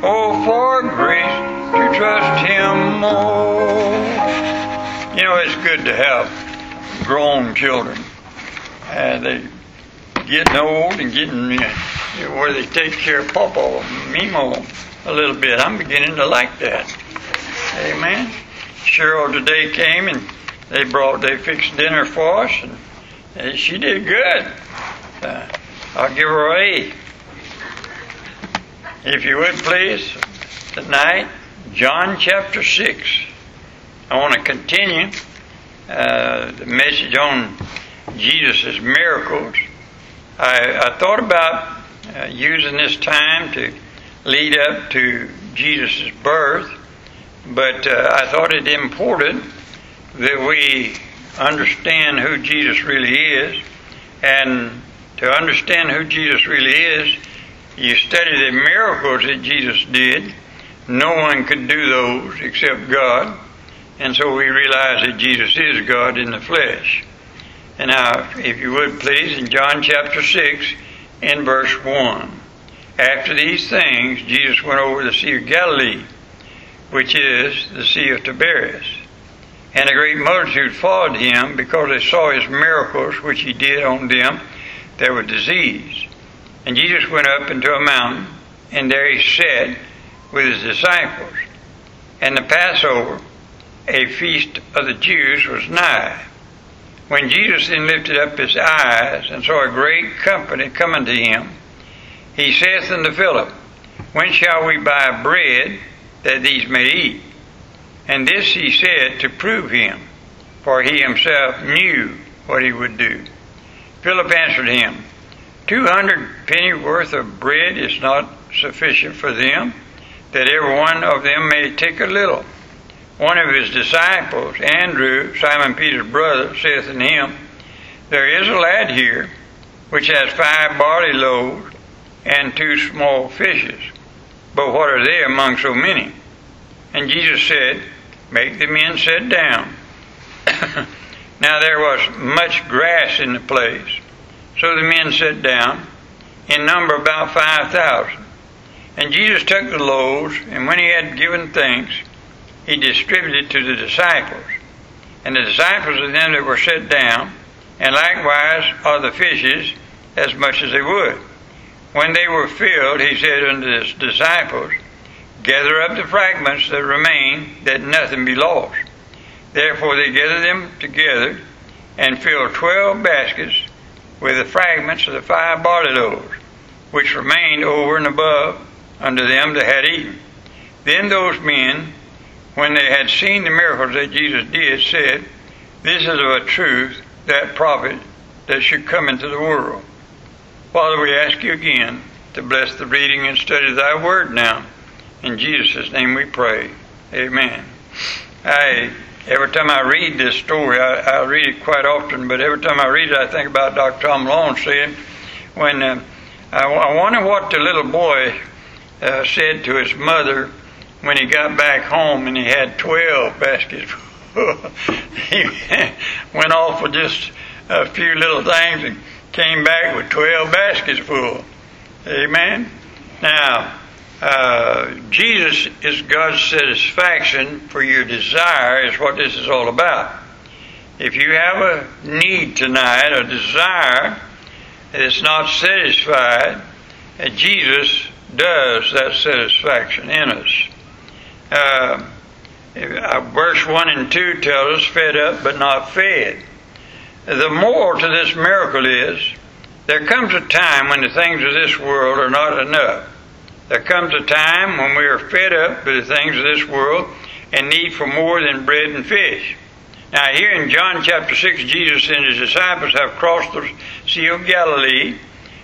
Oh, for grace to trust Him more. You know, it's good to have grown children. Uh, they getting old and getting uh, where they take care of Papa, Mimo, a little bit. I'm beginning to like that. Amen. Cheryl today came and they brought, they fixed dinner for us, and, and she did good. Uh, I'll give her a. If you would please, tonight, John chapter 6. I want to continue uh, the message on Jesus' miracles. I, I thought about uh, using this time to lead up to Jesus' birth, but uh, I thought it important that we understand who Jesus really is. And to understand who Jesus really is, you study the miracles that Jesus did. No one could do those except God. And so we realize that Jesus is God in the flesh. And now, if you would please, in John chapter 6, in verse 1. After these things, Jesus went over the Sea of Galilee, which is the Sea of Tiberias. And a great multitude followed him because they saw his miracles which he did on them that were diseased. And Jesus went up into a mountain, and there he sat with his disciples. And the Passover, a feast of the Jews, was nigh. When Jesus then lifted up his eyes and saw a great company coming to him, he saith unto Philip, When shall we buy bread that these may eat? And this he said to prove him, for he himself knew what he would do. Philip answered him, Two hundred penny worth of bread is not sufficient for them, that every one of them may take a little. One of his disciples, Andrew, Simon Peter's brother, saith unto him, There is a lad here which has five barley loaves and two small fishes. But what are they among so many? And Jesus said, Make the men sit down. now there was much grass in the place. So the men sat down, in number about five thousand. And Jesus took the loaves, and when he had given thanks, he distributed to the disciples. And the disciples of them that were set down, and likewise of the fishes, as much as they would. When they were filled, he said unto his disciples, Gather up the fragments that remain, that nothing be lost. Therefore they gathered them together and filled twelve baskets with the fragments of the five barley loaves, which remained over and above unto them that had eaten. Then those men, when they had seen the miracles that Jesus did, said, This is of a truth that prophet that should come into the world. Father, we ask you again to bless the reading and study of thy word now. In Jesus' name we pray. Amen. I every time I read this story, I, I, read it quite often, but every time I read it, I think about Dr. Tom Malone saying, when uh, I, I, wonder what the little boy uh, said to his mother when he got back home and he had 12 baskets full. he went off with just a few little things and came back with 12 baskets full. Amen. Now, uh, Jesus is God's satisfaction for your desire, is what this is all about. If you have a need tonight, a desire that is not satisfied, uh, Jesus does that satisfaction in us. Uh, uh verse 1 and 2 tells us, fed up but not fed. The moral to this miracle is there comes a time when the things of this world are not enough. There comes a time when we are fed up with the things of this world and need for more than bread and fish. Now, here in John chapter 6, Jesus and his disciples have crossed the Sea of Galilee,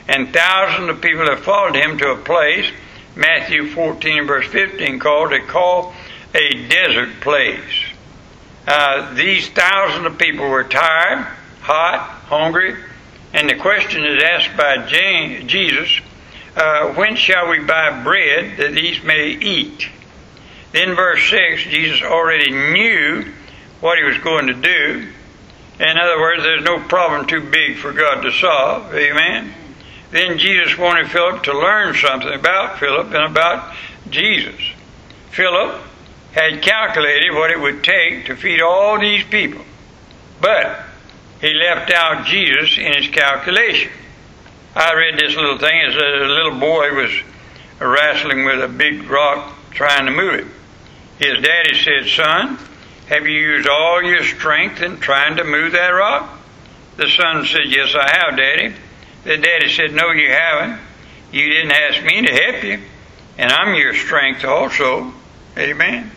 and thousands of people have followed him to a place, Matthew 14, verse 15, called they call a desert place. Uh, these thousands of people were tired, hot, hungry, and the question is asked by James, Jesus uh, when shall we buy bread that these may eat? Then, verse 6, Jesus already knew what he was going to do. In other words, there's no problem too big for God to solve. Amen? Then Jesus wanted Philip to learn something about Philip and about Jesus. Philip had calculated what it would take to feed all these people, but he left out Jesus in his calculation. I read this little thing. It said a little boy was wrestling with a big rock trying to move it. His daddy said, Son, have you used all your strength in trying to move that rock? The son said, Yes, I have, Daddy. The daddy said, No, you haven't. You didn't ask me to help you, and I'm your strength also. Amen.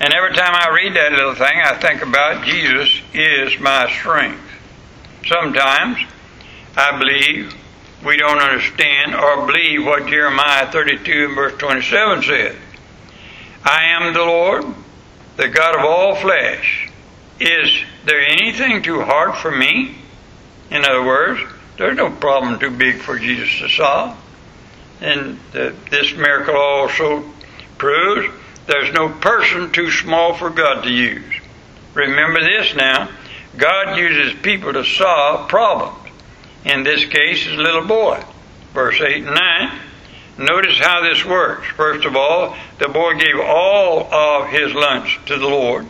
And every time I read that little thing, I think about Jesus is my strength. Sometimes I believe we don't understand or believe what Jeremiah 32 and verse 27 said. I am the Lord, the God of all flesh. Is there anything too hard for me? In other words, there's no problem too big for Jesus to solve. And the, this miracle also proves there's no person too small for God to use. Remember this now God uses people to solve problems. In this case, is a little boy. Verse 8 and 9. Notice how this works. First of all, the boy gave all of his lunch to the Lord.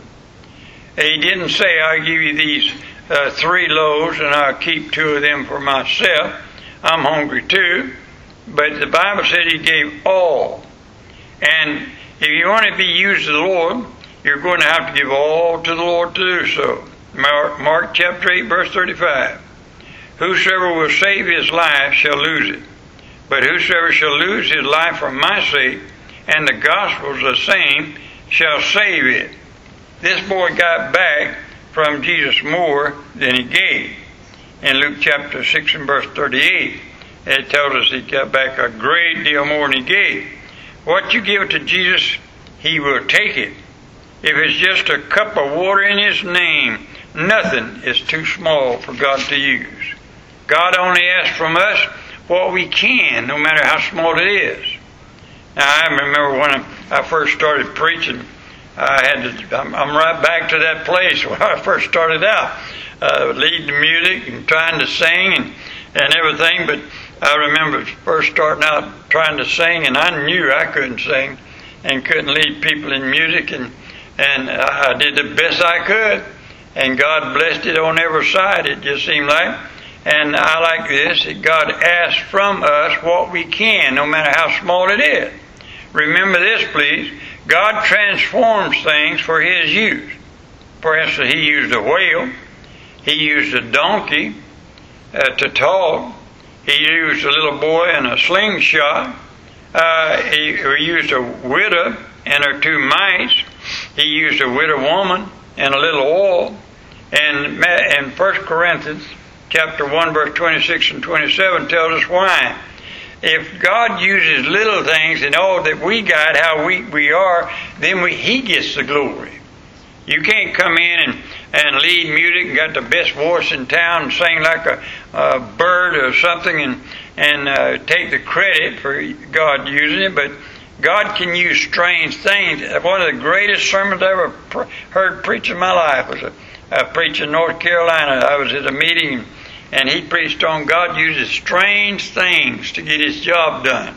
He didn't say, I'll give you these uh, three loaves and I'll keep two of them for myself. I'm hungry too. But the Bible said he gave all. And if you want to be used to the Lord, you're going to have to give all to the Lord to do so. Mark, Mark chapter 8, verse 35. Whosoever will save his life shall lose it. But whosoever shall lose his life for my sake, and the gospel's the same, shall save it. This boy got back from Jesus more than he gave. In Luke chapter 6 and verse 38, it tells us he got back a great deal more than he gave. What you give to Jesus, he will take it. If it's just a cup of water in his name, nothing is too small for God to use. God only asks from us what we can, no matter how small it is. Now, I remember when I first started preaching, I had to, I'm, right back to that place where I first started out, uh, leading the music and trying to sing and, and everything. But I remember first starting out trying to sing, and I knew I couldn't sing and couldn't lead people in music, and, and I did the best I could. And God blessed it on every side, it just seemed like. And I like this that God asks from us what we can, no matter how small it is. Remember this, please. God transforms things for His use. For instance, He used a whale, He used a donkey uh, to talk, He used a little boy in a slingshot, uh, he, he used a widow and her two mites, He used a widow woman and a little oil. And in 1 Corinthians chapter 1, verse 26 and 27 tells us why. If God uses little things and all that we got, how weak we are, then we, He gets the glory. You can't come in and, and lead music and got the best voice in town and sing like a, a bird or something and, and uh, take the credit for God using it, but God can use strange things. One of the greatest sermons I ever pre- heard preached in my life was a, a preach in North Carolina. I was at a meeting and he preached on God uses strange things to get his job done.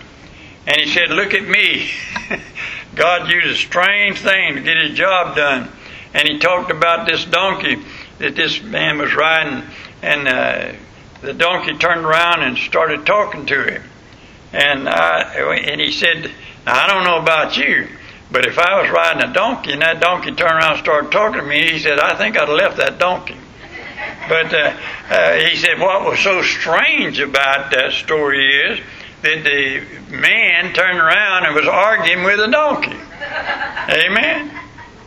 And he said, Look at me. God uses strange things to get his job done. And he talked about this donkey that this man was riding, and uh, the donkey turned around and started talking to him. And, I, and he said, I don't know about you, but if I was riding a donkey and that donkey turned around and started talking to me, he said, I think I'd have left that donkey. But uh, uh, he said what was so strange about that story is that the man turned around and was arguing with a donkey. Amen.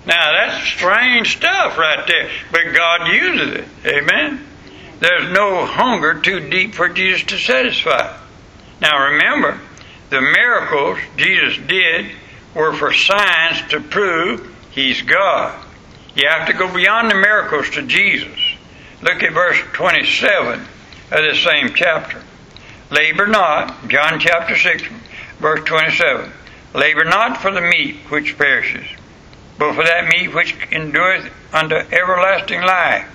Now that's strange stuff right there, but God uses it. Amen. There's no hunger too deep for Jesus to satisfy. Now remember, the miracles Jesus did were for signs to prove He's God. You have to go beyond the miracles to Jesus. Look at verse 27 of this same chapter. Labor not, John chapter 6, verse 27. Labor not for the meat which perishes, but for that meat which endureth unto everlasting life,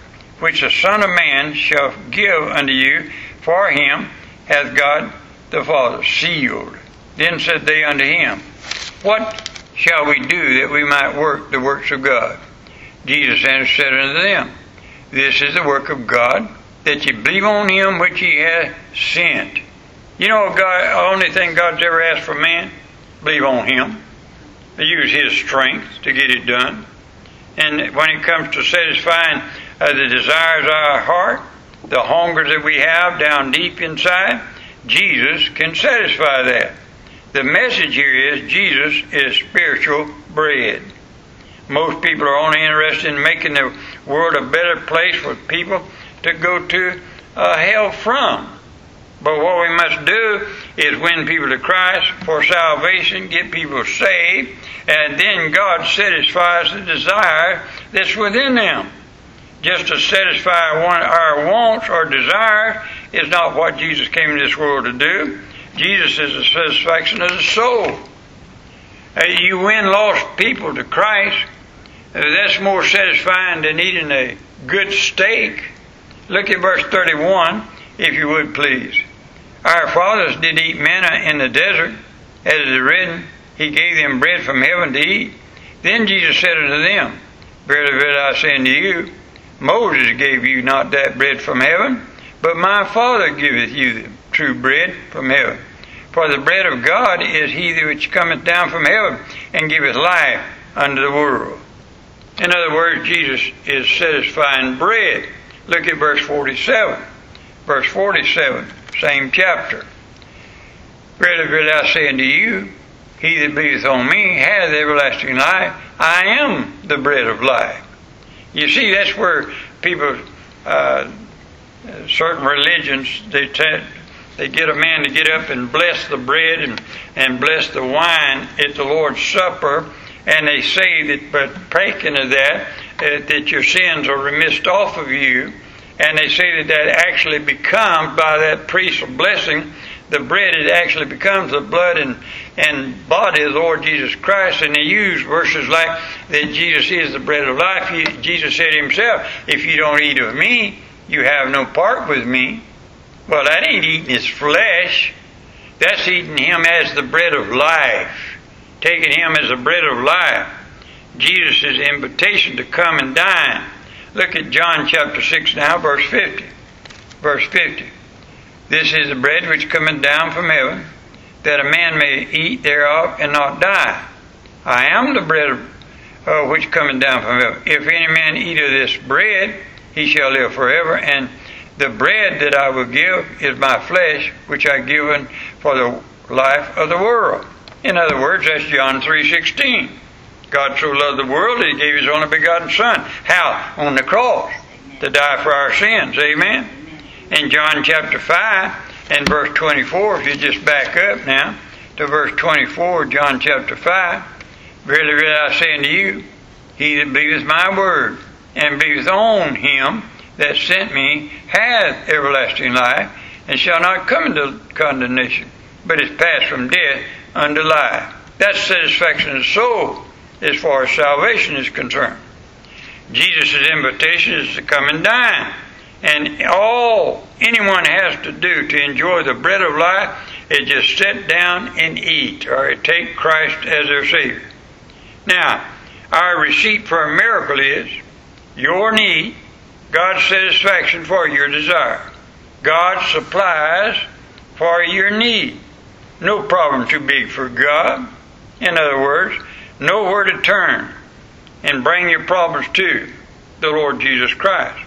which the Son of Man shall give unto you. For him hath God the Father sealed. Then said they unto him, What shall we do that we might work the works of God? Jesus answered said unto them, This is the work of God, that ye believe on him which he hath sent. You know, God, only thing God's ever asked for man, believe on him. Use his strength to get it done. And when it comes to satisfying uh, the desires of our heart, the hunger that we have down deep inside, Jesus can satisfy that. The message here is Jesus is spiritual bread. Most people are only interested in making the world a better place for people to go to uh, hell from. But what we must do is win people to Christ for salvation, get people saved, and then God satisfies the desire that's within them. Just to satisfy one, our wants or desires is not what Jesus came into this world to do. Jesus is the satisfaction of the soul. You win lost people to Christ. Uh, that's more satisfying than eating a good steak. Look at verse 31, if you would please. Our fathers did eat manna in the desert, as it is written, He gave them bread from heaven to eat. Then Jesus said unto them, Verily, verily, I say unto you, Moses gave you not that bread from heaven, but my Father giveth you the true bread from heaven. For the bread of God is he which cometh down from heaven and giveth life unto the world. In other words, Jesus is satisfying bread. Look at verse 47. Verse 47, same chapter. Verily, verily, I say unto you, he that believeth on me hath everlasting life. I am the bread of life. You see, that's where people, uh, certain religions, they t- they get a man to get up and bless the bread and, and bless the wine at the Lord's Supper, and they say that by partaking of that, uh, that your sins are remissed off of you, and they say that that actually becomes by that priest's blessing the bread it actually becomes the blood and, and body of the Lord Jesus Christ. And they use verses like that Jesus is the bread of life. He, Jesus said himself, if you don't eat of me, you have no part with me. Well, that ain't eating his flesh. That's eating him as the bread of life. Taking him as the bread of life. Jesus' invitation to come and dine. Look at John chapter 6 now, verse 50. Verse 50. This is the bread which cometh down from heaven, that a man may eat thereof and not die. I am the bread uh, which cometh down from heaven. If any man eat of this bread, he shall live forever. And the bread that I will give is my flesh, which I given for the life of the world. In other words, that's John three sixteen. God so loved the world that He gave His only begotten Son. How? On the cross to die for our sins. Amen in John chapter 5 and verse 24, if you just back up now to verse 24, John chapter 5, Verily, verily, I say unto you, he that believeth my word and believeth on him that sent me hath everlasting life and shall not come into condemnation, but is passed from death unto life. That's satisfaction of the soul as far as salvation is concerned. Jesus' invitation is to come and dine. And all anyone has to do to enjoy the bread of life is just sit down and eat or take Christ as their Savior. Now, our receipt for a miracle is your need, God's satisfaction for your desire. God supplies for your need. No problem too big for God. In other words, nowhere to turn and bring your problems to the Lord Jesus Christ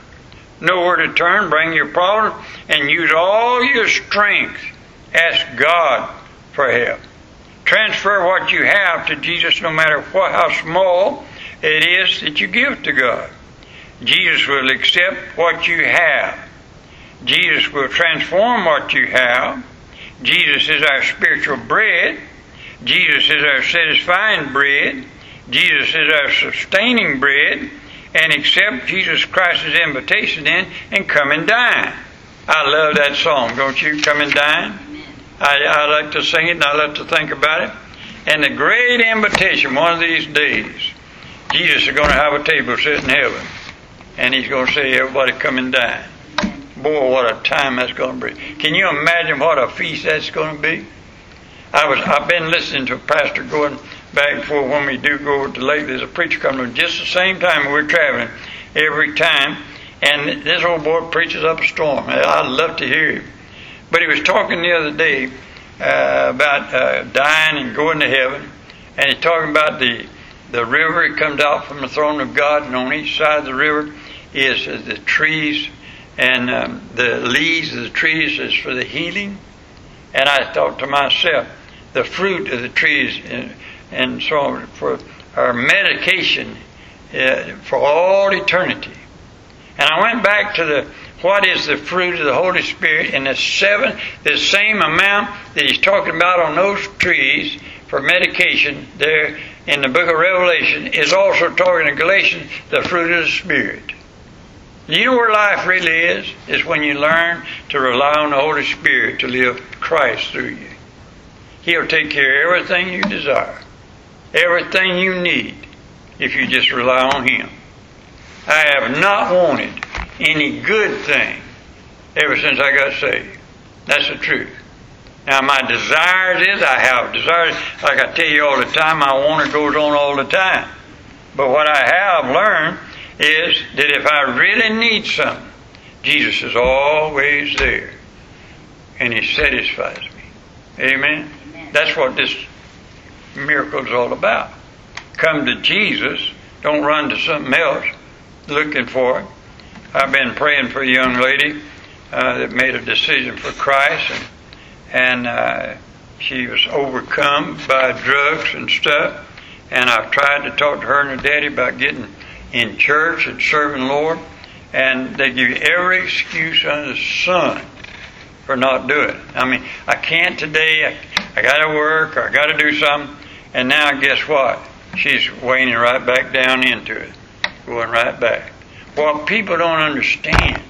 nowhere to turn, bring your problems and use all your strength. Ask God for help. Transfer what you have to Jesus no matter what, how small it is that you give to God. Jesus will accept what you have. Jesus will transform what you have. Jesus is our spiritual bread. Jesus is our satisfying bread. Jesus is our sustaining bread and accept Jesus Christ's invitation in and come and dine. I love that song, don't you? Come and dine. I, I like to sing it and I like to think about it. And the great invitation, one of these days, Jesus is going to have a table set in heaven. And he's going to say, everybody come and dine. Boy, what a time that's going to be. Can you imagine what a feast that's going to be? I was, I've been listening to Pastor going back and forth when we do go to lake. There's a preacher coming just the same time we're traveling every time. And this old boy preaches up a storm. I'd love to hear him. But he was talking the other day uh, about uh, dying and going to heaven. And he's talking about the, the river. It comes out from the throne of God. And on each side of the river is the trees and um, the leaves of the trees is for the healing. And I thought to myself, the fruit of the trees and, and so on for our medication uh, for all eternity. And I went back to the what is the fruit of the Holy Spirit and the seven the same amount that he's talking about on those trees for medication there in the book of Revelation is also talking in Galatians the fruit of the Spirit. You know where life really is? Is when you learn to rely on the Holy Spirit to live Christ through you. He'll take care of everything you desire, everything you need, if you just rely on Him. I have not wanted any good thing ever since I got saved. That's the truth. Now, my desires is I have desires. Like I tell you all the time, my want goes on all the time. But what I have learned is that if I really need something, Jesus is always there. And He satisfies me. Amen? Amen. That's what this miracle is all about. Come to Jesus. Don't run to something else looking for it. I've been praying for a young lady uh, that made a decision for Christ, and, and uh, she was overcome by drugs and stuff. And I've tried to talk to her and her daddy about getting in church and serving Lord, and they give you every excuse under the sun for not doing it. I mean, I can't today. I, I got to work or I got to do something, and now guess what? She's waning right back down into it, going right back. Well, people don't understand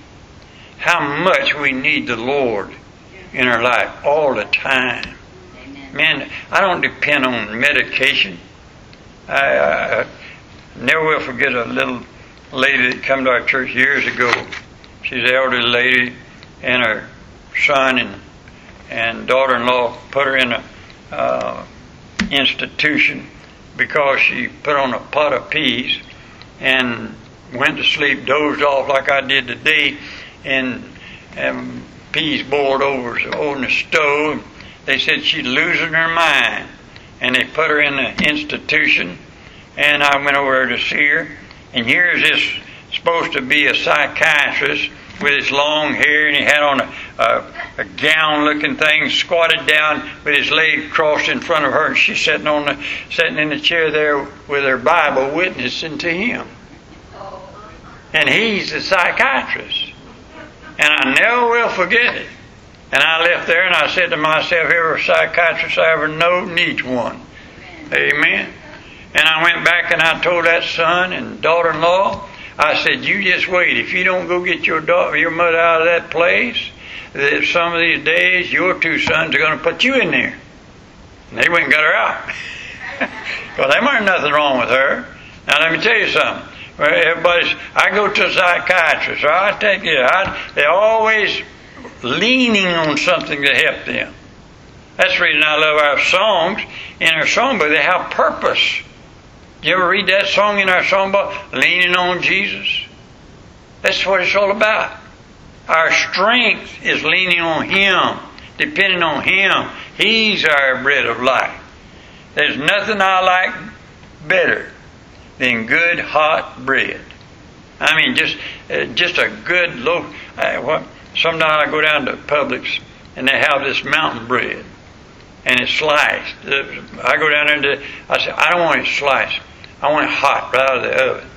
how much we need the Lord in our life all the time. Man, I don't depend on medication. I, I, Never will forget a little lady that come to our church years ago. She's an elderly lady, and her son and and daughter-in-law put her in a uh, institution because she put on a pot of peas and went to sleep, dozed off like I did today, and, and peas boiled over on the stove. They said she's losing her mind, and they put her in the institution and I went over to see her. And here's this supposed to be a psychiatrist with his long hair, and he had on a, a, a gown-looking thing, squatted down with his leg crossed in front of her, and she's sitting on the sitting in the chair there with her Bible, witnessing to him. And he's the psychiatrist, and I never will forget it. And I left there, and I said to myself, every psychiatrist I ever know needs one. Amen. And I went back and I told that son and daughter-in-law, I said, "You just wait. If you don't go get your daughter, your mother out of that place, that some of these days your two sons are going to put you in there." And they went and got her out. Because there wasn't nothing wrong with her. Now let me tell you something. Everybody's, I go to a psychiatrist, or I take it. They're always leaning on something to help them. That's the reason I love our songs. In our songbook, they have purpose. You ever read that song in our songbook? Leaning on Jesus. That's what it's all about. Our strength is leaning on Him, depending on Him. He's our bread of life. There's nothing I like better than good hot bread. I mean, just uh, just a good loaf. Uh? Sometimes I go down to Publix and they have this mountain bread, and it's sliced. I go down there and I say, I don't want it sliced. I want it hot right out of the oven.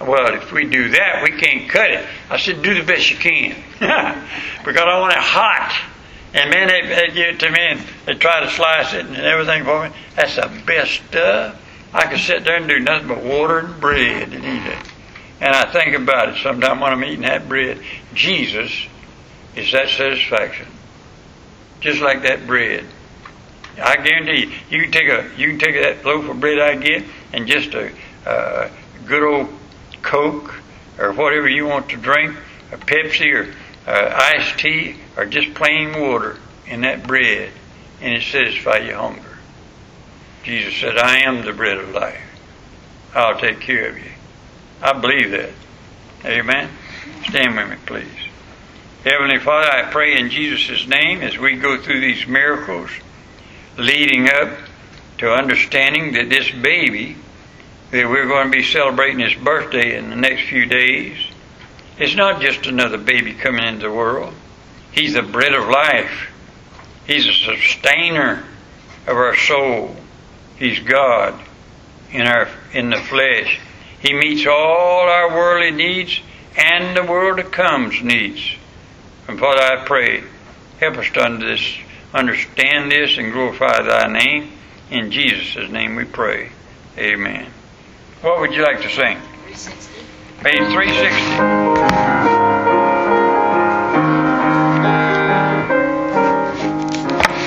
Well, if we do that, we can't cut it. I said, do the best you can. because I want it hot. And man, they, they give it to me and they try to slice it and everything for me. That's the best stuff. I can sit there and do nothing but water and bread and eat it. And I think about it sometimes when I'm eating that bread. Jesus is that satisfaction. Just like that bread. I guarantee you, you can take a you can take that loaf of bread I get and just a uh, good old Coke or whatever you want to drink, a Pepsi or uh, iced tea or just plain water in that bread, and it satisfies your hunger. Jesus said, I am the bread of life. I'll take care of you. I believe that. Amen. Stand with me, please. Heavenly Father, I pray in Jesus' name as we go through these miracles, leading up to understanding that this baby that we're going to be celebrating his birthday in the next few days, is not just another baby coming into the world. He's the bread of life. He's a sustainer of our soul. He's God in our in the flesh. He meets all our worldly needs and the world to come's needs. And Father, I pray, help us to under this, understand this and glorify Thy name. In Jesus' name we pray. Amen. What would you like to sing? 360. Page 360.